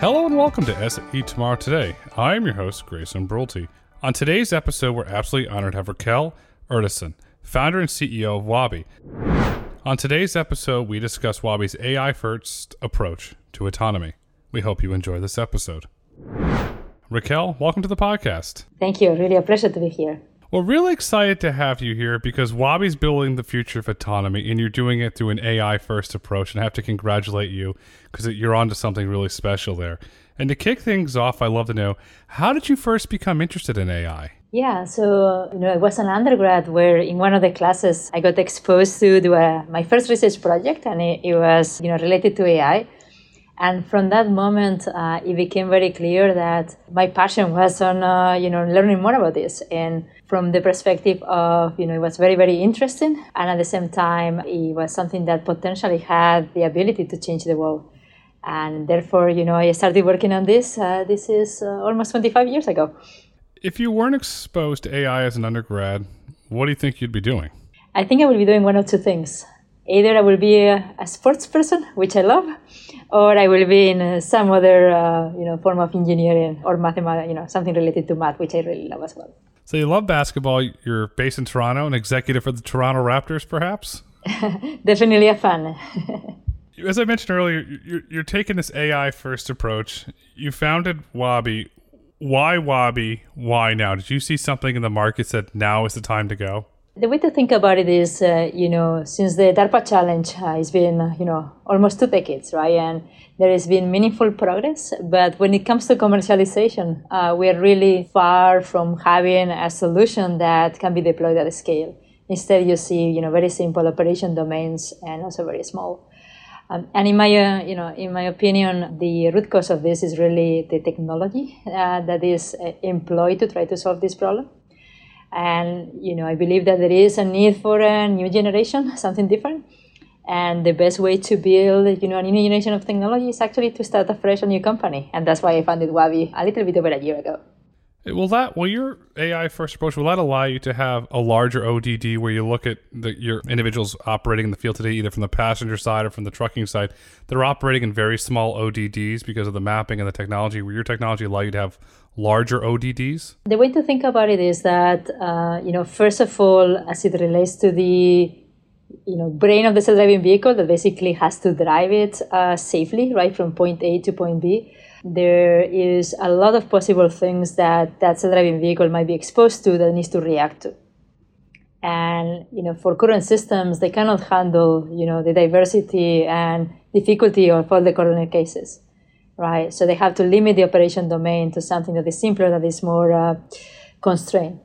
Hello and welcome to SAE Tomorrow Today. I am your host, Grayson Brulte. On today's episode, we're absolutely honored to have Raquel Urtasun, founder and CEO of Waabi. On today's episode, we discuss Waabi's AI first approach to autonomy. We hope you enjoy this episode. Raquel, welcome to the podcast. Thank you. Really a pleasure to be here. We're really excited to have you here because Waabi's building the future of autonomy and you're doing it through an AI first approach. And I have to congratulate you because you're onto something really special there. And to kick things off, I'd love to know how did you first become interested in AI? Yeah, so you know, it was an undergrad where in one of the classes I got exposed to a, my first research project, and it, it was you know related to AI. And from that moment, uh, it became very clear that my passion was on, uh, you know, learning more about this. And from the perspective of, you know, it was very, very interesting. And at the same time, it was something that potentially had the ability to change the world. And therefore, you know, I started working on this. Uh, this is uh, almost 25 years ago. If you weren't exposed to AI as an undergrad, what do you think you'd be doing? I think I would be doing one of two things. Either I will be a, a sports person, which I love, or I will be in uh, some other uh, you know form of engineering or mathematics, you know something related to math, which I really love as well. So you love basketball. You're based in Toronto, an executive for the Toronto Raptors, perhaps. Definitely a fan. As I mentioned earlier, you're, you're taking this AI first approach. You founded Waabi. Why Waabi? Why now? Did you see something in the market that now is the time to go? The way to think about it is, uh, you know, since the DARPA challenge uh, has been, you know, almost two decades, right? And there has been meaningful progress, but when it comes to commercialization, uh, we are really far from having a solution that can be deployed at scale. Instead, you see, you know, very simple operation domains and also very small. Um, and in my, uh, you know, in my opinion, the root cause of this is really the technology uh, that is employed to try to solve this problem. And you know, I believe that there is a need for a new generation, something different. And the best way to build, you know, a new generation of technology is actually to start afresh a new company. And that's why I founded Waabi a little bit over a year ago. Will that will your AI first approach will that allow you to have a larger ODD where you look at the, your individuals operating in the field today, either from the passenger side or from the trucking side, they're operating in very small ODDs because of the mapping and the technology. Will your technology allow you to have larger ODDs? The way to think about it is that uh, you know first of all, as it relates to the you know brain of the self-driving vehicle that basically has to drive it uh, safely right from point A to point B there is a lot of possible things that that self-driving vehicle might be exposed to that needs to react to. And you know, for current systems, they cannot handle you know the diversity and difficulty of all the corner cases, right? So they have to limit the operation domain to something that is simpler, that is more uh, constrained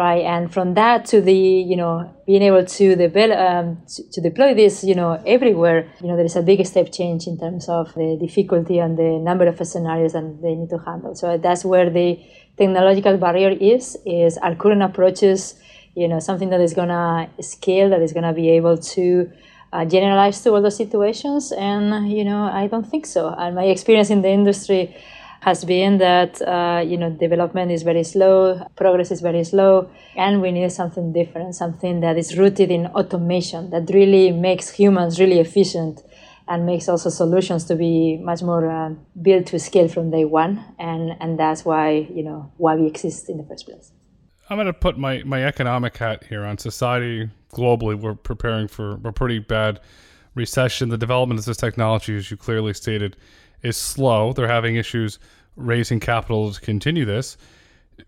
right? And from that to the, you know, being able to develop, um, to, to, deploy this, you know, everywhere, you know, there is a big step change in terms of the difficulty and the number of scenarios that they need to handle. So that's where the technological barrier is, is our current approaches, you know, something that is going to scale, that is going to be able to uh, generalize to all those situations. And, you know, I don't think so. And my experience in the industry, has been that uh, you know development is very slow, progress is very slow, and we need something different, something that is rooted in automation that really makes humans really efficient and makes also solutions to be much more uh, built to scale from day one, and and that's why you know why we exist in the first place. I'm going to put my, my economic hat here on society globally. We're preparing for a pretty bad recession. The development of this technology, as you clearly stated, is slow. They're having issues raising capital to continue this.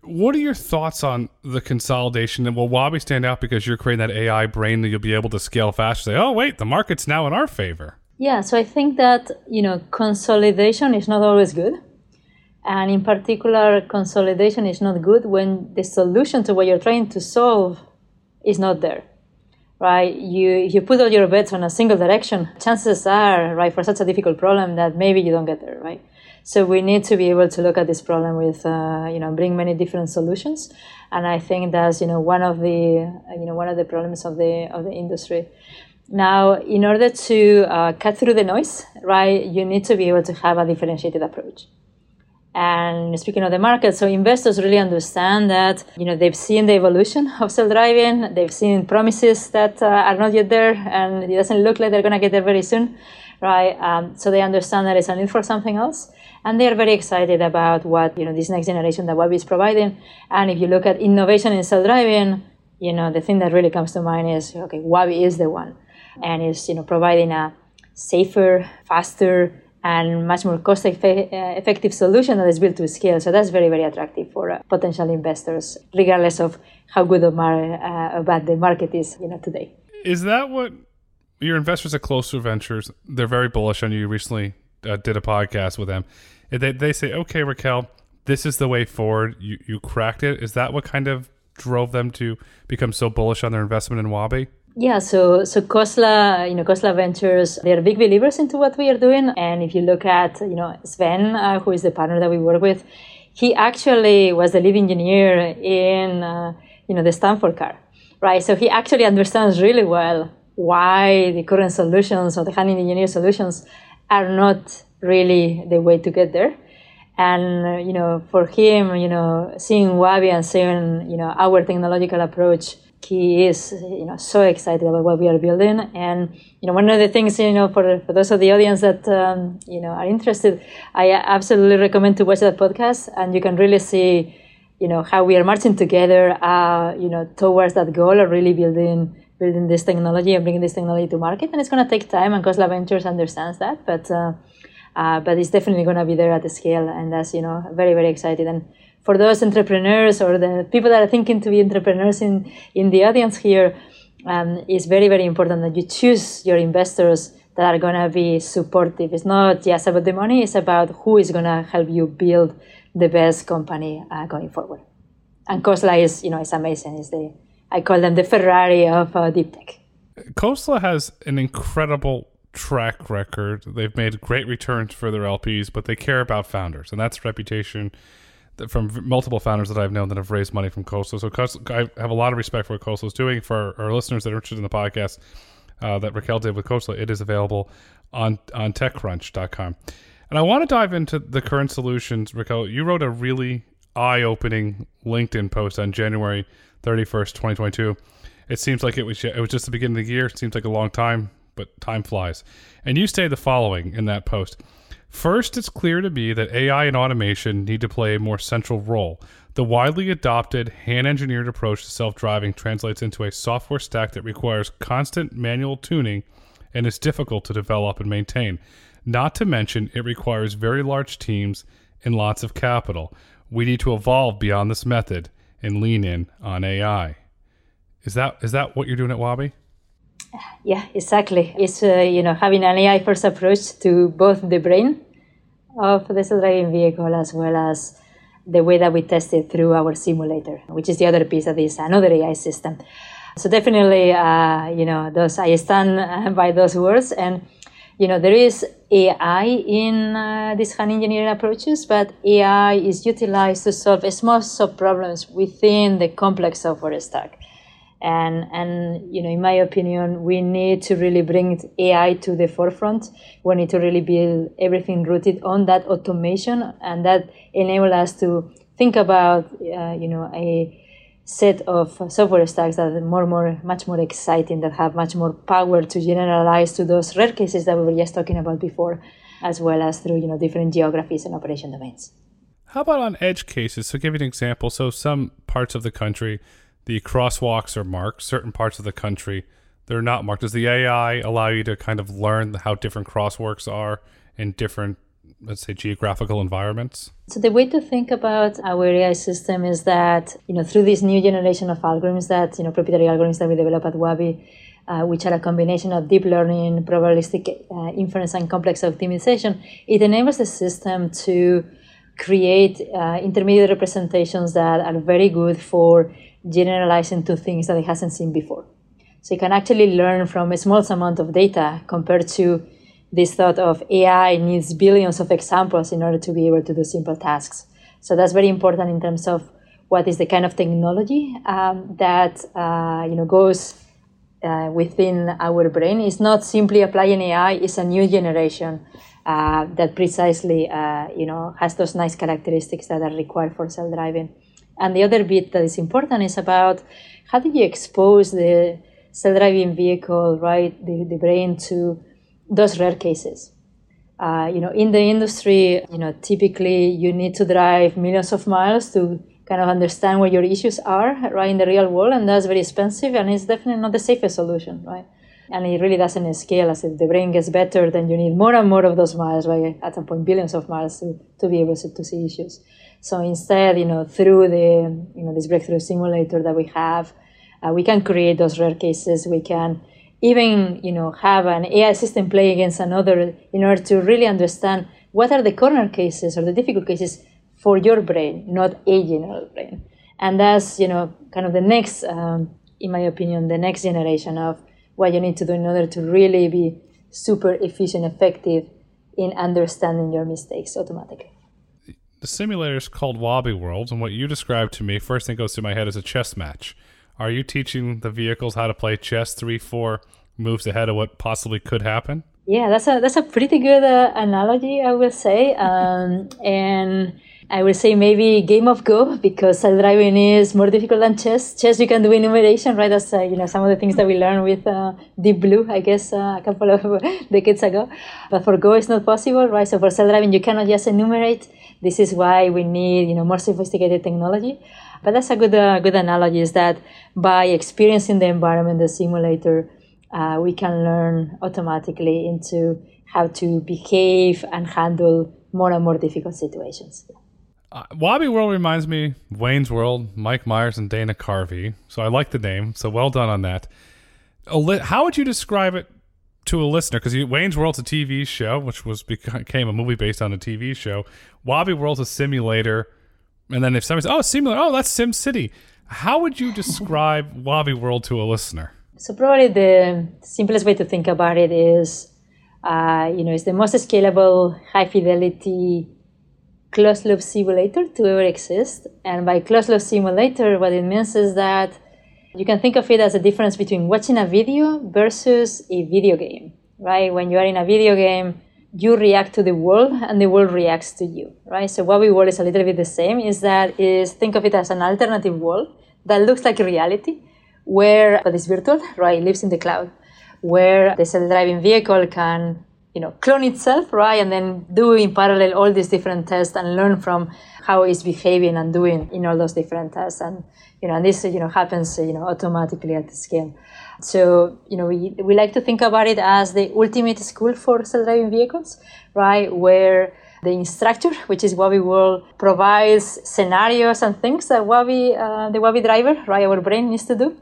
What are your thoughts on the consolidation? And will Waabi stand out because you're creating that AI brain that you'll be able to scale fast? Say, oh wait, the market's now in our favor. Yeah, so I think that you know consolidation is not always good, and in particular, consolidation is not good when the solution to what you're trying to solve is not there right? You you put all your bets on a single direction, chances are, right, for such a difficult problem that maybe you don't get there, right? So we need to be able to look at this problem with, uh, you know, bring many different solutions, and I think that's you know one of the you know one of the problems of the of the industry. Now, in order to uh, cut through the noise, right, you need to be able to have a differentiated approach. And speaking of the market, so investors really understand that you know they've seen the evolution of self-driving, they've seen promises that uh, are not yet there, and it doesn't look like they're going to get there very soon, right? Um, so they understand that it's a need for something else, and they are very excited about what you know this next generation that Waabi is providing. And if you look at innovation in self-driving, you know the thing that really comes to mind is okay, Waabi is the one, and is you know providing a safer, faster and much more cost effective solution that is built to scale. So that's very, very attractive for uh, potential investors, regardless of how good or uh, bad the market is you know, today. Is that what your investors at Khosla Ventures, they're very bullish on you. You recently uh, did a podcast with them. They, they say, okay, Raquel, this is the way forward. You, you cracked it. Is that what kind of drove them to become so bullish on their investment in Waabi? Yeah, so so Khosla, you know, Khosla Ventures, they are big believers into what we are doing. And if you look at, you know, Sven, uh, who is the partner that we work with, he actually was the lead engineer in, uh, you know, the Stanford car, right? So he actually understands really well why the current solutions or the hand engineer solutions are not really the way to get there. And you know, for him, you know, seeing Waabi and seeing you know our technological approach he is you know so excited about what we are building. And you know one of the things you know for, for those of the audience that um, you know are interested i absolutely recommend to watch that podcast and you can really see you know how we are marching together uh, you know towards that goal of really building building this technology and bringing this technology to market. And it's going to take time and Khosla Ventures understands that but uh, uh, but it's definitely going to be there at the scale and that's you know very very excited and for those entrepreneurs or the people that are thinking to be entrepreneurs in, in the audience here, um, it's very, very important that you choose your investors that are going to be supportive. It's not just about the money, it's about who is going to help you build the best company uh, going forward. And Khosla is, you know, it's amazing. It's the, I call them the Ferrari of uh, deep tech. Khosla has an incredible track record. They've made great returns for their LPs, but they care about founders, and that's reputation from multiple founders that I've known that have raised money from Khosla. So I have a lot of respect for what Khosla is doing. For our listeners that are interested in the podcast uh, that Raquel did with Khosla, it is available on on TechCrunch.com. And I want to dive into the current solutions. Raquel, you wrote a really eye-opening LinkedIn post on January 31st, 2022. It seems like it was it was just the beginning of the year. It seems like a long time, but time flies. And you say the following in that post. First, it's clear to me that AI and automation need to play a more central role. The widely adopted hand engineered approach to self driving translates into a software stack that requires constant manual tuning and is difficult to develop and maintain. Not to mention, it requires very large teams and lots of capital. We need to evolve beyond this method and lean in on AI. Is that is that what you're doing at Waabi? Yeah, exactly. It's uh, you know having an AI first approach to both the brain of the self-driving vehicle as well as the way that we test it through our simulator, which is the other piece of this another AI system. So definitely, uh, you know, those I stand uh, by those words, and you know, there is AI in uh, these hand engineering approaches, but AI is utilized to solve small sub problems within the complex software stack and and you know in my opinion we need to really bring ai to the forefront. We need to really build everything rooted on that automation. And that enable us to think about uh, you know a set of software stacks that are more more much more exciting that have much more power to generalize to those rare cases that we were just talking about before as well as through you know different geographies and operation domains. How about on edge cases? So give you an example. So some parts of the country the crosswalks are marked. Certain parts of the country they're not marked. Does the AI allow you to kind of learn how different crosswalks are in different, let's say, geographical environments? So the way to think about our AI system is that you know through this new generation of algorithms that you know proprietary algorithms that we develop at Waabi. Uh, which are a combination of deep learning, probabilistic uh, inference, and complex optimization, it enables the system to create uh, intermediate representations that are very good for generalizing to things that it hasn't seen before. So you can actually learn from a small amount of data compared to this thought of AI needs billions of examples in order to be able to do simple tasks. So that's very important in terms of what is the kind of technology um, that uh, you know goes uh, within our brain. It's not simply applying AI; it's a new generation uh, that precisely, uh, you know, has those nice characteristics that are required for self-driving. And the other bit that is important is about how do you expose the self-driving vehicle, right, the, the brain to those rare cases. Uh, you know, in the industry, you know, typically you need to drive millions of miles to kind of understand where your issues are, right, in the real world, and that's very expensive, and it's definitely not the safest solution, right? And it really doesn't scale as if the brain gets better, then you need more and more of those miles, right? At some point, billions of miles to, to be able to, to see issues. So instead, you know, through the, you know, this breakthrough simulator that we have, uh, we can create those rare cases. We can even, you know, have an AI system play against another in order to really understand what are the corner cases or the difficult cases for your brain, not a general brain. And that's, you know, kind of the next, um, in my opinion, the next generation of what you need to do in order to really be super efficient, effective in understanding your mistakes automatically the simulator is called Waabi World, and what you described to me, first thing goes through my head is a chess match. Are you teaching the vehicles how to play chess three, four moves ahead of what possibly could happen? Yeah, that's a that's a pretty good uh, analogy, I will say. Um, and I will say maybe game of Go because self driving is more difficult than chess. Chess you can do enumeration, right? That's uh, you know some of the things that we learned with uh, Deep Blue, I guess, uh, a couple of decades ago. But for Go, it's not possible, right? So for self driving, you cannot just enumerate this is why we need you know more sophisticated technology. But that's a good uh, good analogy is that by experiencing the environment, the simulator, uh, we can learn automatically into how to behave and handle more and more difficult situations. Uh, Waabi World reminds me Wayne's World, Mike Myers and Dana Carvey. So I like the name. So well done on that. How would you describe it to a listener because Wayne's World's a TV show, which was became a movie based on a TV show. Waabi World's a simulator, and then if somebody says, "Oh, simulator, oh, that's Sim City," how would you describe Wobbly World to a listener? So probably the simplest way to think about it is, uh, you know, it's the most scalable, high fidelity closed loop simulator to ever exist. And by closed loop simulator, what it means is that you can think of it as a difference between watching a video versus a video game, right? When you are in a video game, you react to the world and the world reacts to you, right? So Waabi World is a little bit the same, is that is think of it as an alternative world that looks like reality, where but it's virtual, right? It lives in the cloud, where the self-driving vehicle can you know clone itself right and then do in parallel all these different tests and learn from how it's behaving and doing in all those different tests and you know, and this, you know, happens, you know, automatically at the scale. So, you know, we, we like to think about it as the ultimate school for self-driving vehicles, right? Where the instructor, which is Waabi World, provides scenarios and things that Waabi, uh, the Waabi driver, right, our brain needs to do.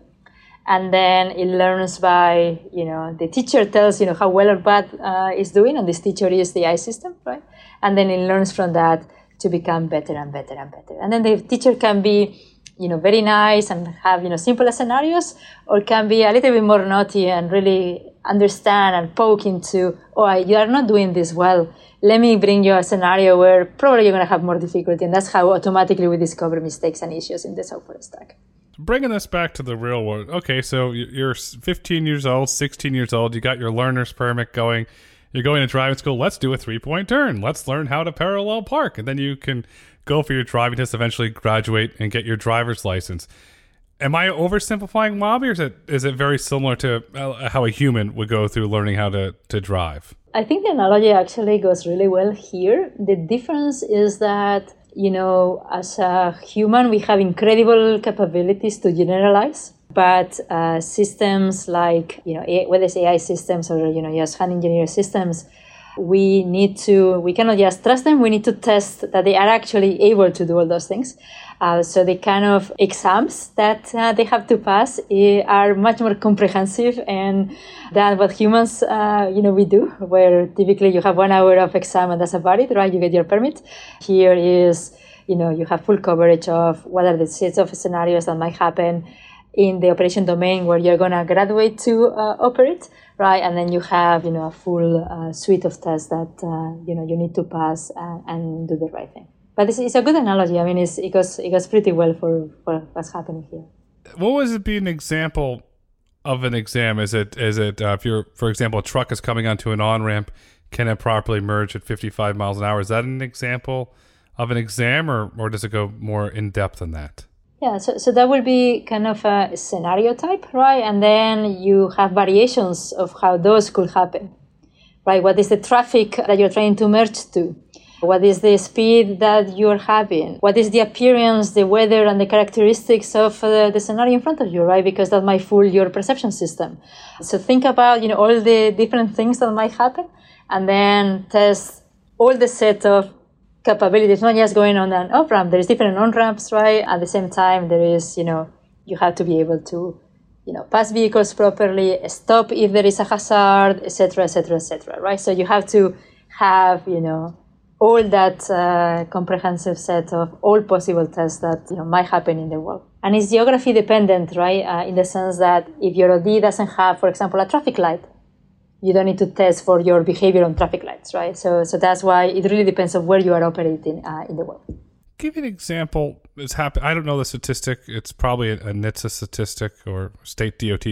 And then it learns by, you know, the teacher tells, you know, how well or bad uh, it's doing, and this teacher is the AI system, right? And then it learns from that to become better and better and better. And then the teacher can be you know very nice and have you know simple scenarios or can be a little bit more naughty and really understand and poke into oh you are not doing this well let me bring you a scenario where probably you're going to have more difficulty and that's how automatically we discover mistakes and issues in the software stack bringing this back to the real world okay so you're 15 years old 16 years old you got your learner's permit going you're going to driving school let's do a three point turn let's learn how to parallel park and then you can go for your driving test, eventually graduate and get your driver's license. Am I oversimplifying Waabi, or is it is it very similar to uh, how a human would go through learning how to, to drive? I think the analogy actually goes really well here. The difference is that you know, as a human, we have incredible capabilities to generalize, but uh, systems like you know, whether it's AI systems or you know, just hand engineer systems we need to we cannot just trust them. We need to test that they are actually able to do all those things. Uh, so the kind of exams that uh, they have to pass uh, are much more comprehensive and than what humans uh, you know we do where typically you have one hour of exam and that's about it right? You get your permit. Here is you know you have full coverage of what are the sets of scenarios that might happen in the operation domain where you're going to graduate to uh, operate right? And then you have, you know, a full uh, suite of tests that, uh, you know, you need to pass and, and do the right thing. But it's, it's, a good analogy. I mean, it's, it, goes, it goes pretty well for, for what's happening here. What was it be an example of an exam is it is it uh, if you're for example a truck is coming onto an on ramp can it properly merge at 55 miles an hour is that an example of an exam or or does it go more in depth than that yeah so, so that will be kind of a scenario type right and then you have variations of how those could happen right what is the traffic that you're trying to merge to what is the speed that you're having? What is the appearance, the weather, and the characteristics of uh, the scenario in front of you, right? Because that might fool your perception system. So think about, you know, all the different things that might happen and then test all the set of capabilities, not just going on an off ramp. There's different on ramps, right? At the same time, there is, you know, you have to be able to, you know, pass vehicles properly, stop if there is a hazard, etc., etc., etc. right? So you have to have, you know, all that uh, comprehensive set of all possible tests that you know, might happen in the world. And it's geography dependent, right? Uh, in the sense that if your OD doesn't have, for example, a traffic light, you don't need to test for your behavior on traffic lights, right? So, so that's why it really depends on where you are operating uh, in the world. Give an example. It's happen. I don't know the statistic. It's probably a, a NHTSA statistic or state DOT.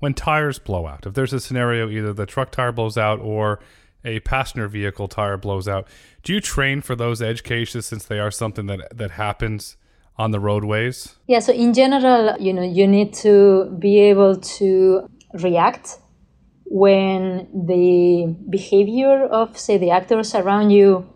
When tires blow out, if there's a scenario, either the truck tire blows out or a passenger vehicle tire blows out. Do you train for those edge cases since they are something that that happens on the roadways? Yeah, so in general, you know, you need to be able to react when the behavior of say the actors around you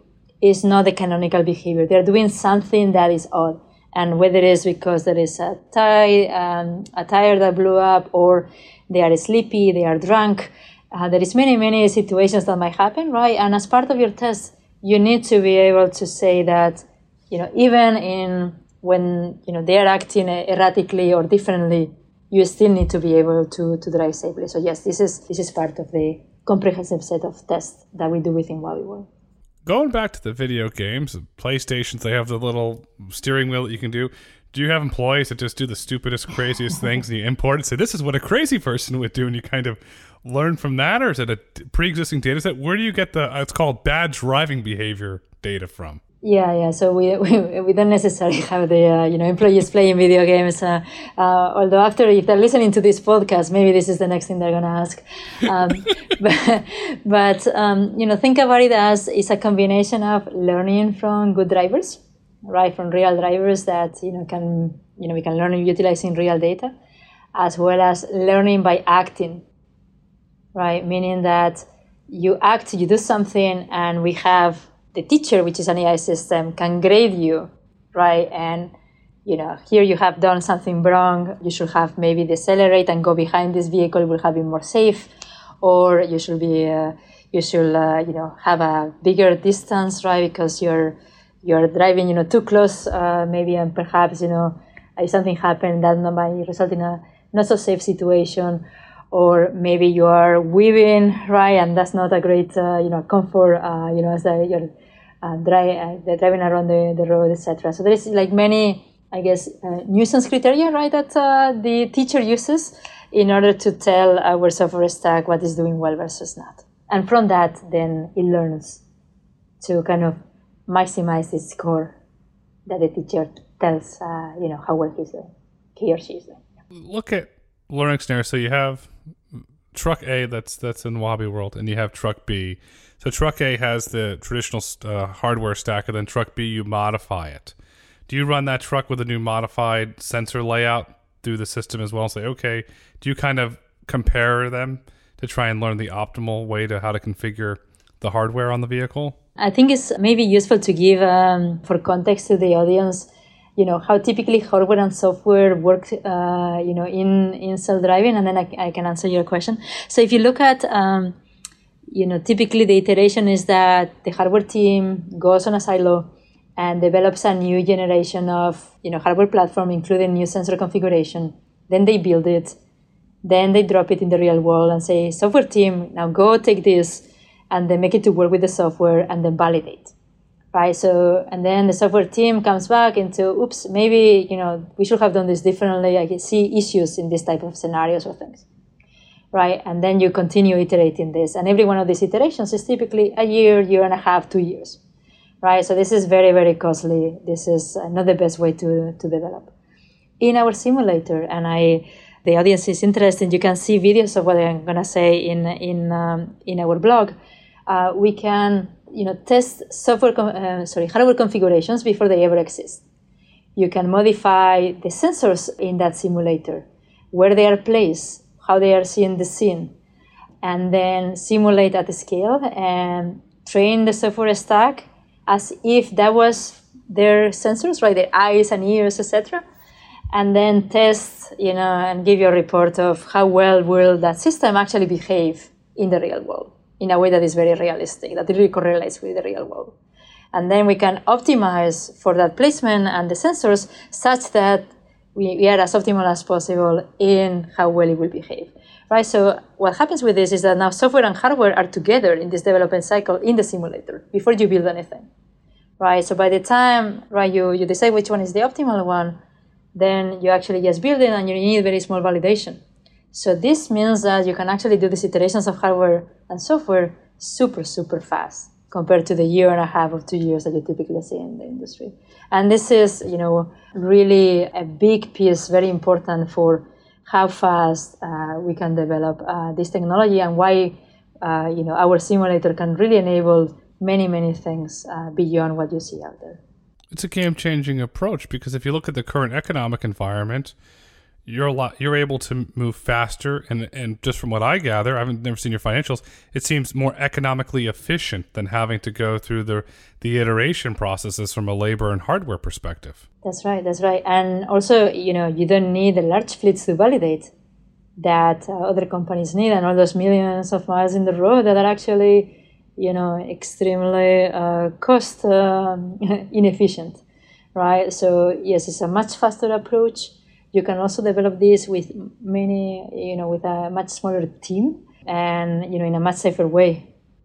is not the canonical behavior. They're doing something that is odd. And whether it is because there is a tire, um, a tire that blew up, or they are sleepy, they are drunk, uh, there is many many situations that might happen right and as part of your test you need to be able to say that you know even in when you know they are acting erratically or differently you still need to be able to, to drive safely so yes this is this is part of the comprehensive set of tests that we do within Waabi World going back to the video games playstations they have the little steering wheel that you can do do you have employees that just do the stupidest craziest things and you import and say this is what a crazy person would do and you kind of learn from that, or is it a pre-existing data set? Where do you get the? Uh, it's called bad driving behavior data from. Yeah, yeah. So we, we, we don't necessarily have the uh, you know employees playing video games. Uh, uh, although after if they're listening to this podcast, maybe this is the next thing they're gonna ask. Um, but but um, you know think about it as it's a combination of learning from good drivers, right? From real drivers that you know can you know we can learn utilizing real data, as well as learning by acting right? Meaning that you act, you do something, and we have the teacher, which is an AI system, can grade you, right? And you know, here you have done something wrong. You should have maybe decelerate and go behind this vehicle. Will have been more safe, or you should be, uh, you should, uh, you know, have a bigger distance, right? Because you're you're driving, you know, too close, uh, maybe, and perhaps, you know, if something happened, that might result in a not so safe situation or maybe you are weaving right and that's not a great uh, you know comfort uh, you know as a, you're uh, uh, driving around the, the road etc so there is like many i guess uh, nuisance criteria right that uh, the teacher uses in order to tell our software stack what is doing well versus not. And from that then it learns to kind of maximize the score that the teacher tells you know how well he's doing he or she is doing. Look at learning scenario so you have truck A that's that's in Waabi World, and you have truck B. So truck A has the traditional uh, hardware stack, and then truck B you modify it. Do you run that truck with a new modified sensor layout through the system as well? And say, okay, do you kind of compare them to try and learn the optimal way to how to configure the hardware on the vehicle? I think it's maybe useful to give um, for context to the audience you know how typically hardware and software work uh, you know in in self-driving and then I, I, can answer your question. So if you look at um, you know typically the iteration is that the hardware team goes on a silo and develops a new generation of you know hardware platform including new sensor configuration. Then they build it. Then they drop it in the real world and say software team now go take this and then make it to work with the software and then validate right? So, and then the software team comes back into, oops, maybe, you know, we should have done this differently. I see issues in this type of scenarios or things, right? And then you continue iterating this. And every one of these iterations is typically a year, year and a half, two years, right? So this is very, very costly. This is not the best way to, to develop. In our simulator, and I, the audience is interested, you can see videos of what I'm gonna say in in um, in our blog. Uh, we can you know test software uh, sorry hardware configurations before they ever exist. You can modify the sensors in that simulator, where they are placed, how they are seeing the scene, and then simulate at the scale and train the software stack as if that was their sensors, right? Their eyes and ears, etc. And then test, you know, and give you a report of how well will that system actually behave in the real world in a way that is very realistic, that really correlates with the real world. And then we can optimize for that placement and the sensors such that we, we are as optimal as possible in how well it will behave. Right? So what happens with this is that now software and hardware are together in this development cycle in the simulator before you build anything right? So by the time right you, you decide which one is the optimal one, then you actually just build it and you need very small validation. So this means that you can actually do these iterations of hardware and software super, super fast compared to the year and a half or two years that you typically see in the industry. And this is, you know, really a big piece, very important for how fast uh, we can develop uh, this technology and why, uh, you know, our simulator can really enable many, many things uh, beyond what you see out there. It's a game changing approach because if you look at the current economic environment, you're a lot you're able to move faster and and just from what I gather, I haven't never seen your financials, it seems more economically efficient than having to go through the the iteration processes from a labor and hardware perspective. That's right, that's right. And also, you know, you don't need the large fleets to validate that uh, other companies need and all those millions of miles in the road that are actually you know extremely uh, cost uh, inefficient right so yes it's a much faster approach you can also develop this with many you know with a much smaller team and you know in a much safer way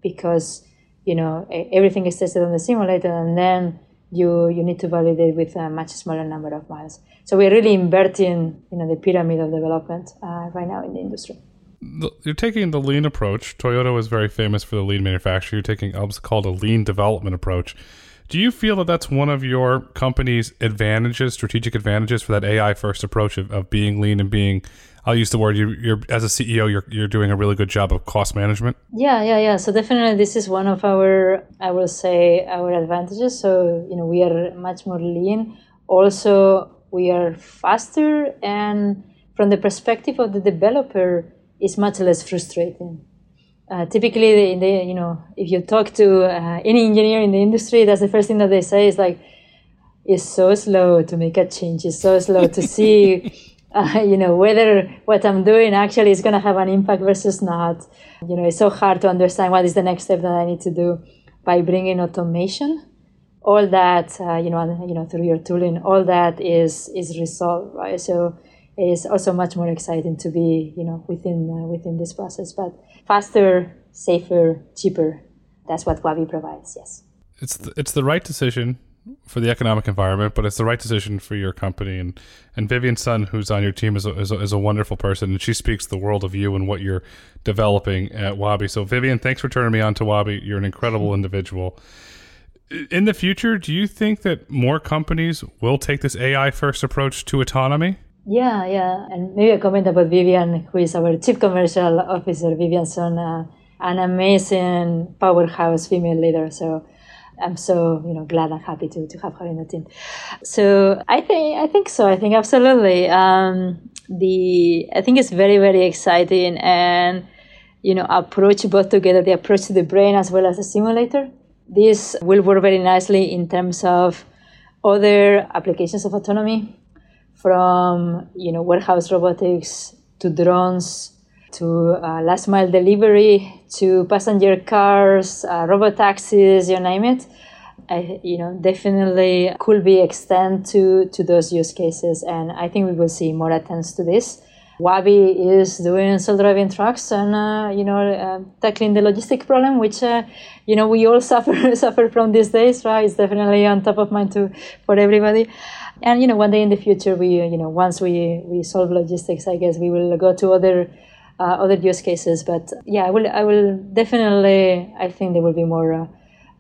because you know everything is tested on the simulator and then you you need to validate with a much smaller number of miles so we're really inverting you know the pyramid of development uh, right now in the industry you're taking the lean approach. Toyota was very famous for the lean manufacturing. You're taking what's called a lean development approach. Do you feel that that's one of your company's advantages, strategic advantages for that AI first approach of, of being lean and being, I'll use the word, you, you're as a CEO, you're, you're doing a really good job of cost management? Yeah, yeah, yeah. So definitely this is one of our, I will say, our advantages. So, you know, we are much more lean. Also, we are faster. And from the perspective of the developer, is much less frustrating. Uh, typically, in the, you know, if you talk to uh, any engineer in the industry, that's the first thing that they say is like, "It's so slow to make a change. It's so slow to see, uh, you know, whether what I'm doing actually is going to have an impact versus not. You know, it's so hard to understand what is the next step that I need to do by bringing automation. All that, uh, you know, you know, through your tooling, all that is is resolved, right? So it is also much more exciting to be you know within uh, within this process but faster safer cheaper. That's what Waabi provides yes. It's the, it's the right decision for the economic environment but it's the right decision for your company. And and Vivian Sun who's on your team is a, is a, is a wonderful person and she speaks the world of you and what you're developing at Waabi. so Vivian thanks for turning me on to Waabi. you're an incredible individual. In the future do you think that more companies will take this AI first approach to autonomy yeah, yeah. And maybe a comment about Vivian, who is our chief commercial officer, Vivian Sun, uh, an amazing powerhouse female leader. So I'm so you know glad and happy to, to have her in the team. So I think I think so. I think absolutely. Um, the I think it's very very exciting and you know approach both together the approach to the brain as well as the simulator. This will work very nicely in terms of other applications of autonomy from you know warehouse robotics to drones to uh, last mile delivery to passenger cars, uh, robot taxis, you name it. I, you know, definitely could be extend to to those use cases, and I think we will see more attempts to this. Waabi is doing self-driving trucks and uh, you know uh, tackling the logistic problem, which uh, you know we all suffer suffer from these days. Right, it's definitely on top of mind to for everybody and you know one day in the future we you know once we we solve logistics i guess we will go to other uh, other use cases but yeah i will i will definitely i think there will be more uh,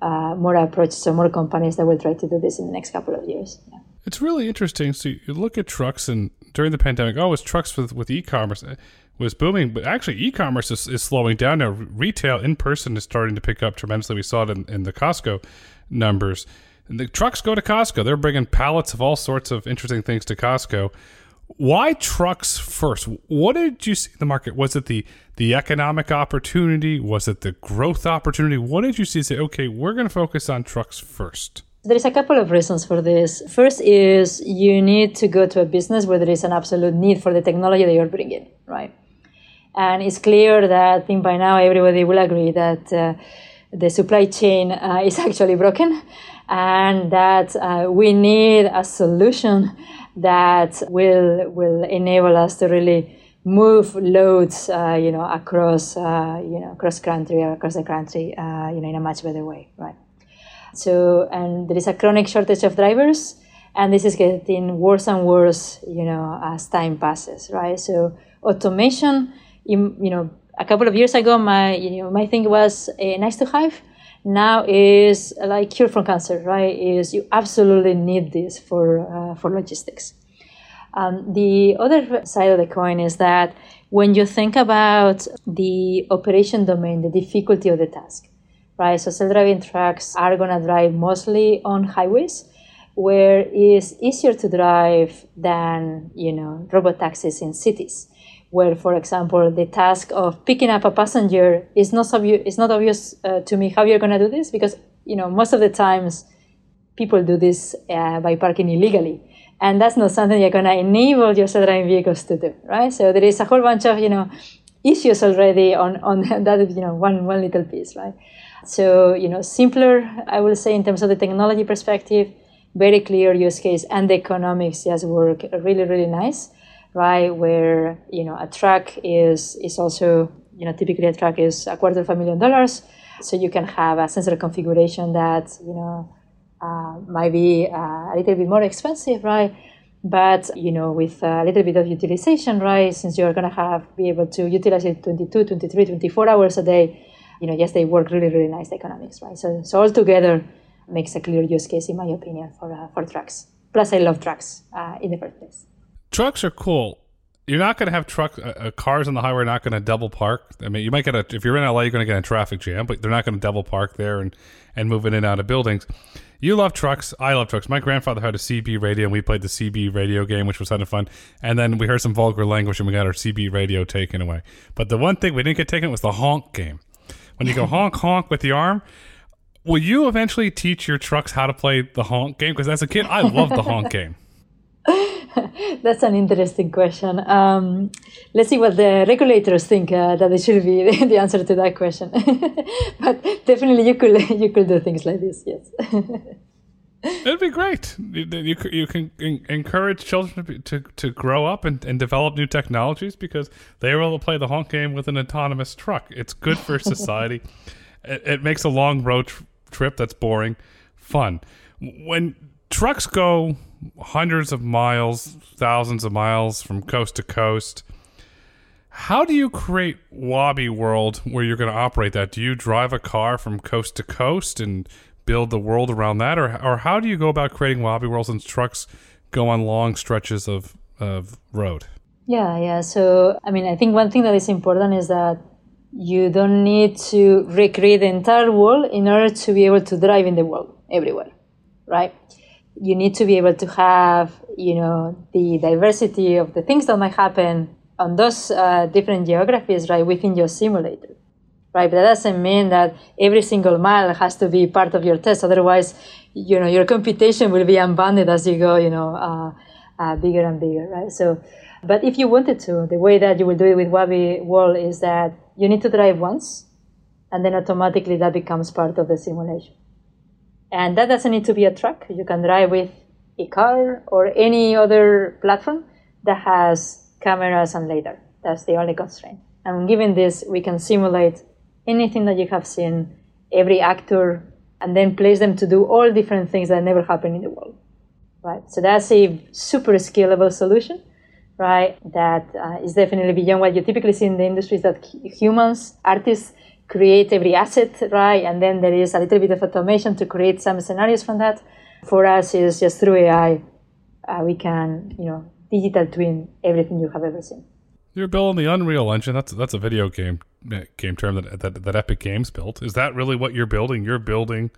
uh, more approaches or more companies that will try to do this in the next couple of years yeah. It's really interesting. So you look at trucks, and during the pandemic, oh, it's trucks with, with e commerce was booming, but actually e-commerce is, is slowing down now. Retail in person is starting to pick up tremendously. We saw it in, in the Costco numbers. The trucks go to Costco. They're bringing pallets of all sorts of interesting things to Costco. Why trucks first? What did you see in the market? Was it the the economic opportunity? Was it the growth opportunity? What did you see? Say, okay, we're going to focus on trucks first. There is a couple of reasons for this. First is you need to go to a business where there is an absolute need for the technology that you're bringing, right? And it's clear that I think by now everybody will agree that uh, the supply chain uh, is actually broken and that uh, we need a solution that will will enable us to really move loads, uh, you know, across, uh, you know, across country or across the country, uh, you know, in a much better way, right? So, and there is a chronic shortage of drivers, and this is getting worse and worse, you know, as time passes, right? So, automation you, you know, a couple of years ago, my you know my thing was uh, nice to have. Now is like cure from cancer, right? Is you absolutely need this for uh, for logistics. Um, the other side of the coin is that when you think about the operation domain, the difficulty of the task, right? So self-driving trucks are to drive mostly on highways where it's easier to drive than, you know, robot taxis in cities where, for example, the task of picking up a passenger is not obvious, it's not obvious uh, to me how you're going to do this because, you know, most of the times people do this uh, by parking illegally. And that's not something you're going to enable your self-driving vehicles to do, right? So there is a whole bunch of, you know, issues already on, on that, you know, one, one little piece, right? So, you know, simpler, I will say, in terms of the technology perspective, very clear use case, and the economics just work really, really nice right? Where you know a truck is is also you know typically a truck is a quarter of a million dollars, so you can have a sensor configuration that you know uh, might be uh, a little bit more expensive, right? But you know with a little bit of utilization, right? Since you're gonna have be able to utilize it 22, 23, 24 hours a day, you know, yes, they work really really nice economics, right? So so all together makes a clear use case in my opinion for uh, for trucks. Plus, I love trucks uh, in the first place trucks are cool. You're not going to have truck uh, uh, cars on the highway. Are not going to double park. I mean, you might get a if you're in LA, you're going to get a traffic jam, but they're not going to double park there and and move in and out of buildings. You love trucks. I love trucks. My grandfather had a CB radio, and we played the CB radio game, which was kind of fun. And then we heard some vulgar language, and we got our CB radio taken away. But the one thing we didn't get taken was the honk game. When you go honk honk with the arm, will you eventually teach your trucks how to play the honk game? Because as a kid, I love the honk game. That's an interesting question. Um, let's see what the regulators think uh, that it should be the answer to that question. but definitely, you could you could do things like this. Yes. It'd be great. You, you, you can encourage children to, to, to grow up and, and develop new technologies because they are able to play the honk game with an autonomous truck. It's good for society. it, it, makes a long road tr- trip that's boring fun. When trucks go hundreds of miles, thousands of miles from coast to coast. How do you create Waabi World where you're going to operate that? Do you drive a car from coast to coast and build the world around that, or or how do you go about creating Waabi World since trucks go on long stretches of of road? Yeah, yeah. So I mean, I think one thing that is important is that you don't need to recreate the entire world in order to be able to drive in the world everywhere, right? You need to be able to have you know the diversity of the things that might happen on those uh, different geographies right within your simulator right? But that doesn't mean that every single mile has to be part of your test. Otherwise you know your computation will be unbounded as you go you know uh, uh, bigger and bigger right? So but if you wanted to the way that you will do it with Waabi World is that you need to drive once and then automatically that becomes part of the simulation and that doesn't need to be a truck. You can drive with a car or any other platform that has cameras and LiDAR. That's the only constraint. And given this, we can simulate anything that you have seen, every actor, and then place them to do all different things that never happen in the world. Right? So that's a super scalable solution, right? That uh, is definitely beyond what you typically see in the industries that humans, artists, create every asset, right? And then there is a little bit of automation to create some scenarios from that. For us, is just through AI, uh, we can, you know, digital twin everything you have ever seen. You're building the Unreal Engine. That's that's a video game game term that, that that Epic Games built. Is that really what you're building? You're building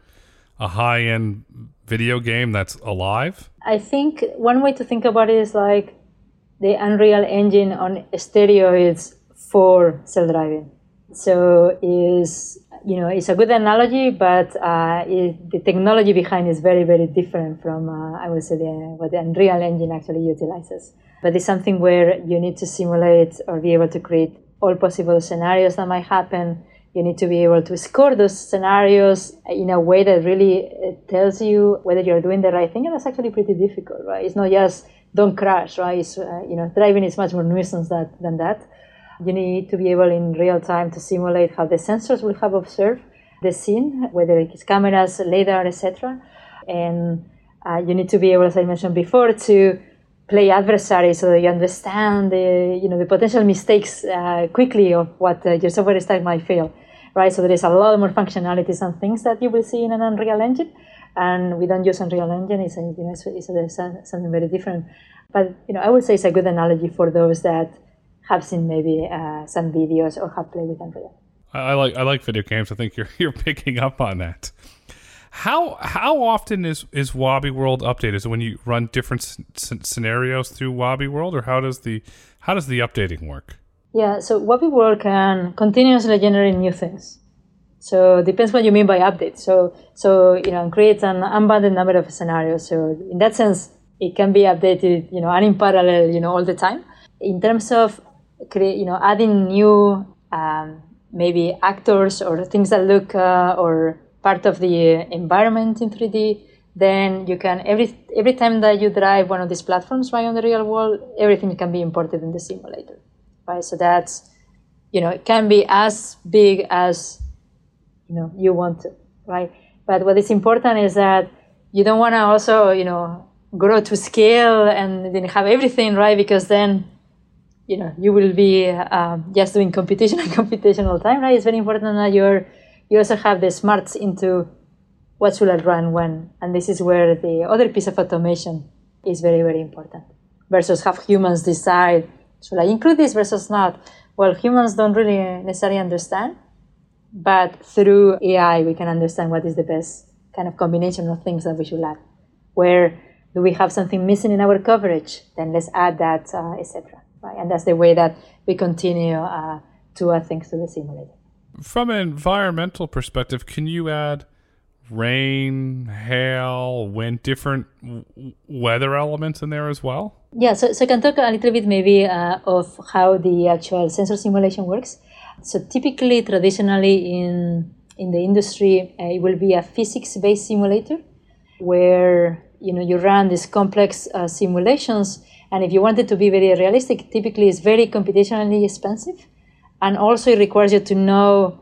a high end video game that's alive. I think one way to think about it is like the Unreal Engine on steroids for self driving. So is you know it's a good analogy, but uh, it, the technology behind is very very different from uh, I would say the, what the Unreal Engine actually utilizes. But it's something where you need to simulate or be able to create all possible scenarios that might happen. You need to be able to score those scenarios in a way that really uh, tells you whether you're doing the right thing, and that's actually pretty difficult, right? It's not just don't crash, right? It's, uh, you know, driving is much more nuisance that, than that you need to be able in real time to simulate how the sensors will have observed the scene, whether it's cameras, lidar, etc. And uh, you need to be able, as I mentioned before, to play adversary so that you understand the you know the potential mistakes uh, quickly of what uh, your software stack might fail, right? So there is a lot more functionalities and things that you will see in an Unreal Engine, and we don't use Unreal Engine. It's you know it's, it's a, something very different. But you know I would say it's a good analogy for those that have seen maybe uh, some videos or have played with Unreal. I, I like I like video games. I think you're you're picking up on that. How how often is is Waabi World updated? Is it when you run different s- scenarios through Waabi World, or how does the how does the updating work? Yeah, so Waabi World can continuously generate new things. So it depends what you mean by update. So so you know create an unbounded number of scenarios. So in that sense, it can be updated, you know, and in parallel, you know, all the time. In terms of create, you know, adding new um, maybe actors or things that look uh, or part of the environment in 3D, then you can every every time that you drive one of these platforms right on the real world, everything can be imported in the simulator, right? So that's you know it can be as big as you know you want to, right? But what is important is that you don't want to also you know grow to scale and then have everything right because then you know you will be um, just doing competition and competition all the time, right? It's very important that you're you also have the smarts into what should I run when, and this is where the other piece of automation is very very important. Versus have humans decide should I include this versus not. Well, humans don't really necessarily understand, but through AI we can understand what is the best kind of combination of things that we should add. Where do we have something missing in our coverage? Then let's add that, uh, etc right? And that's the way that we continue uh, to add things to the simulator. From an environmental perspective, can you add rain, hail, wind, different w- weather elements in there as well? Yeah, so, so I can talk a little bit maybe uh, of how the actual sensor simulation works. So typically, traditionally in in the industry, uh, it will be a physics-based simulator where you know you run these complex uh, simulations and if you want it to be very realistic, typically it's very computationally expensive. And also it requires you to know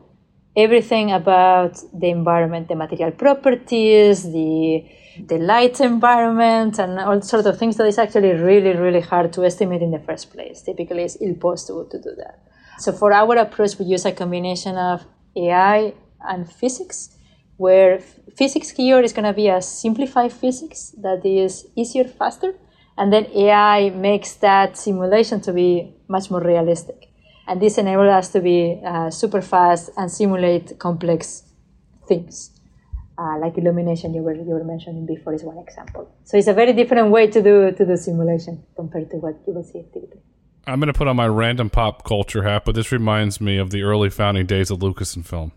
everything about the environment, the material properties, the the light environment, and all sorts of things that is actually really, really hard to estimate in the first place. Typically, it's impossible to do that. So for our approach, we use a combination of AI and physics, where physics here is going to be a simplified physics that is easier, faster, and then AI makes that simulation to be much more realistic. And this enables us to be uh, super fast and simulate complex things. Uh, like illumination you were, you were mentioning before is one example. So it's a very different way to do to do simulation compared to what you will see typically. I'm going to put on my random pop culture hat, but this reminds me of the early founding days of Lucasfilm.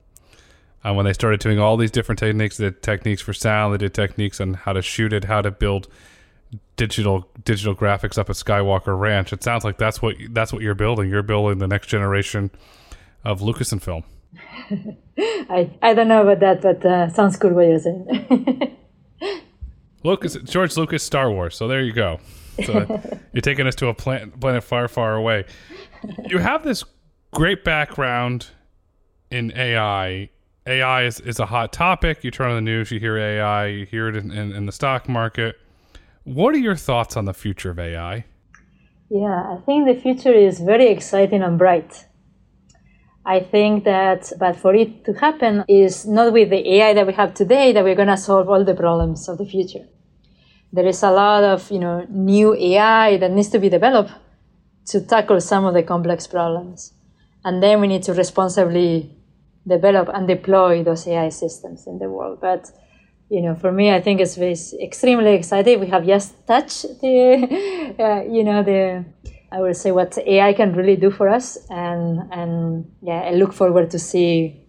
Uh, when they started doing all these different techniques, they did techniques for sound, they did techniques on how to shoot it, how to build digital digital graphics up at Skywalker Ranch. It sounds like that's what that's what you're building. You're building the next generation of Lucasfilm. Film. I I don't know about that, but uh, sounds cool what you're saying. Lucas George Lucas Star Wars. So there you go. So you're taking us to a planet, planet far, far away. You have this great background in AI. AI is, is a hot topic. You turn on the news, you hear AI, you hear it in, in, in the stock market. What are your thoughts on the future of AI? Yeah, I think the future is very exciting and bright. I think that, but for it to happen, is not with the AI that we have today that we're going to solve all the problems of the future. there is a lot of you know new AI that needs to be developed to tackle some of the complex problems, and then we need to responsibly develop and deploy those AI systems in the world. But you know, for me, I think it's very, extremely exciting. We have just touched the, uh, you know, the, I would say what AI can really do for us, and and yeah, I look forward to see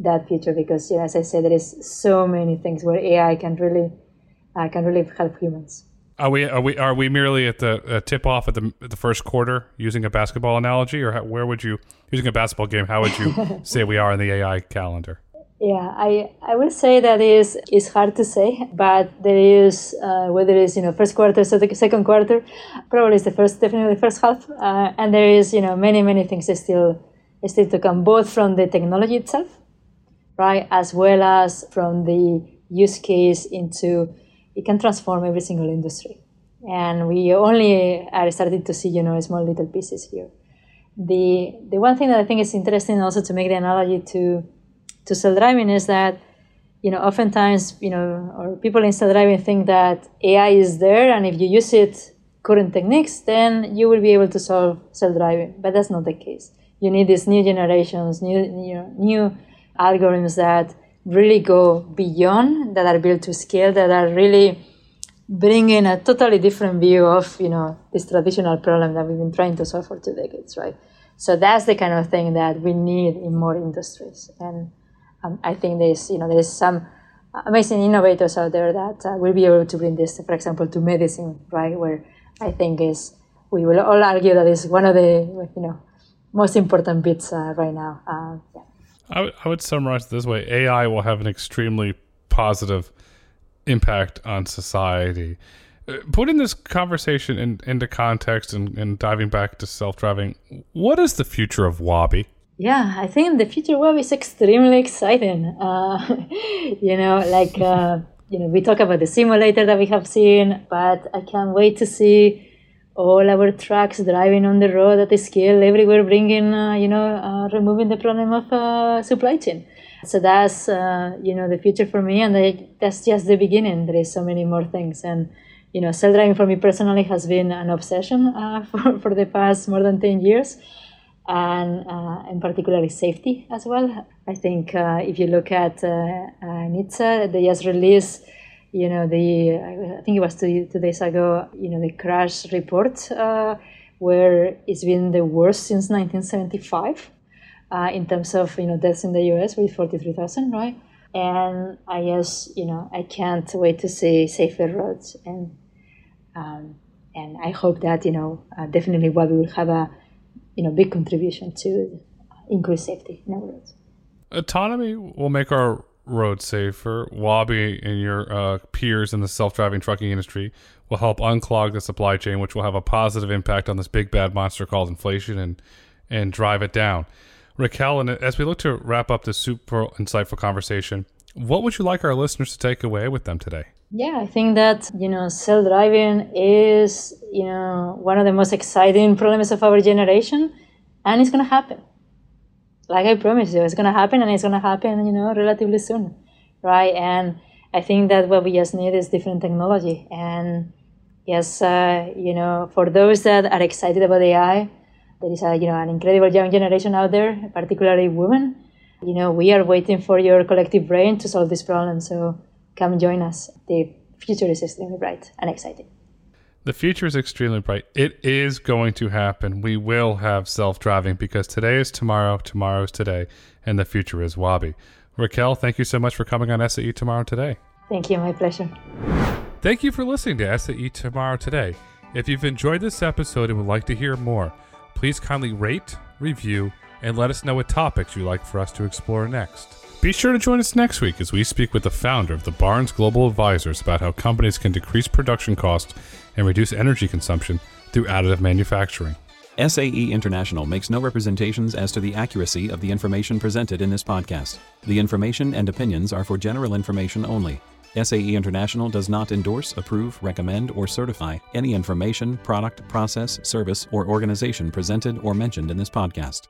that future because, yeah, as I said, there is so many things where AI can really, uh, can really help humans. Are we are we are we merely at the uh, tip off at the the first quarter using a basketball analogy, or how, where would you using a basketball game? How would you say we are in the AI calendar? Yeah, I, I would say that is is hard to say, but there is uh, whether it's you know first quarter, second quarter, probably it's the first definitely the first half, uh, and there is you know many many things still still to come, both from the technology itself, right, as well as from the use case into it can transform every single industry. And we only are starting to see, you know, small little pieces here. The the one thing that I think is interesting also to make the analogy to to self-driving is that, you know, oftentimes, you know, or people in self-driving think that AI is there and if you use it current techniques, then you will be able to solve self-driving. But that's not the case. You need these new generations, new you know, new algorithms that really go beyond, that are built to scale, that are really bringing a totally different view of you know this traditional problem that we've been trying to solve for two decades, right? So that's the kind of thing that we need in more industries, and um, I think there's you know there's some amazing innovators out there that uh, will be able to bring this, for example, to medicine, right? Where I think is we will all argue that is one of the you know most important bits uh, right now. Uh, yeah. I, w- I would summarize it this way AI will have an extremely positive impact on society. Uh, putting this conversation in, into context and, and diving back to self driving, what is the future of Waabi? Yeah, I think the future Waabi is extremely exciting. Uh, you know, like, uh, you know, we talk about the simulator that we have seen, but I can't wait to see all our trucks driving on the road at the scale everywhere, bringing, uh, you know, uh, removing the problem of uh, supply chain. So that's, uh, you know, the future for me, and I, that's just the beginning. There is so many more things, and you know, self driving for me personally has been an obsession for for the past more than ten years, and uh, in particularly safety as well. I think if you look at NHTSA, they just released you know the I think it was two, two days ago you know the crash report uh, where it's been the worst since 1975 uh, in terms of you know deaths in the U.S. with 43,000 right and I guess you know I can't wait to see safer roads and um, and I hope that you know uh, definitely what we will have a you know big contribution to increase safety in our roads. Autonomy will make our roads safer. Waabi and your uh, peers in the self-driving trucking industry will help unclog the supply chain, which will have a positive impact on this big bad monster called inflation and and drive it down. Raquel, and as we look to wrap up this super insightful conversation, what would you like our listeners to take away with them today? Yeah, I think that you know self-driving is you know one of the most exciting problems of our generation, and it's going to happen like I promised you, it's gonna happen, and it's gonna happen, you know, relatively soon, right? And I think that what we just need is different technology. And yes, uh, you know, for those that are excited about AI, there is a you know an incredible young generation out there, particularly women. You know, we are waiting for your collective brain to solve this problem. So come join us. The future is extremely bright and exciting. The future is extremely bright. It is going to happen. We will have self driving because today is tomorrow, tomorrow is today, and the future is Waabi. Raquel, thank you so much for coming on SAE Tomorrow Today. Thank you. My pleasure. Thank you for listening to SAE Tomorrow Today. If you've enjoyed this episode and would like to hear more, please kindly rate, review, and let us know what topics you'd like for us to explore next. Be sure to join us next week as we speak with the founder of the Barnes Global Advisors about how companies can decrease production costs and reduce energy consumption through additive manufacturing. SAE International makes no representations as to the accuracy of the information presented in this podcast. The information and opinions are for general information only. SAE International does not endorse, approve, recommend, or certify any information, product, process, service, or organization presented or mentioned in this podcast.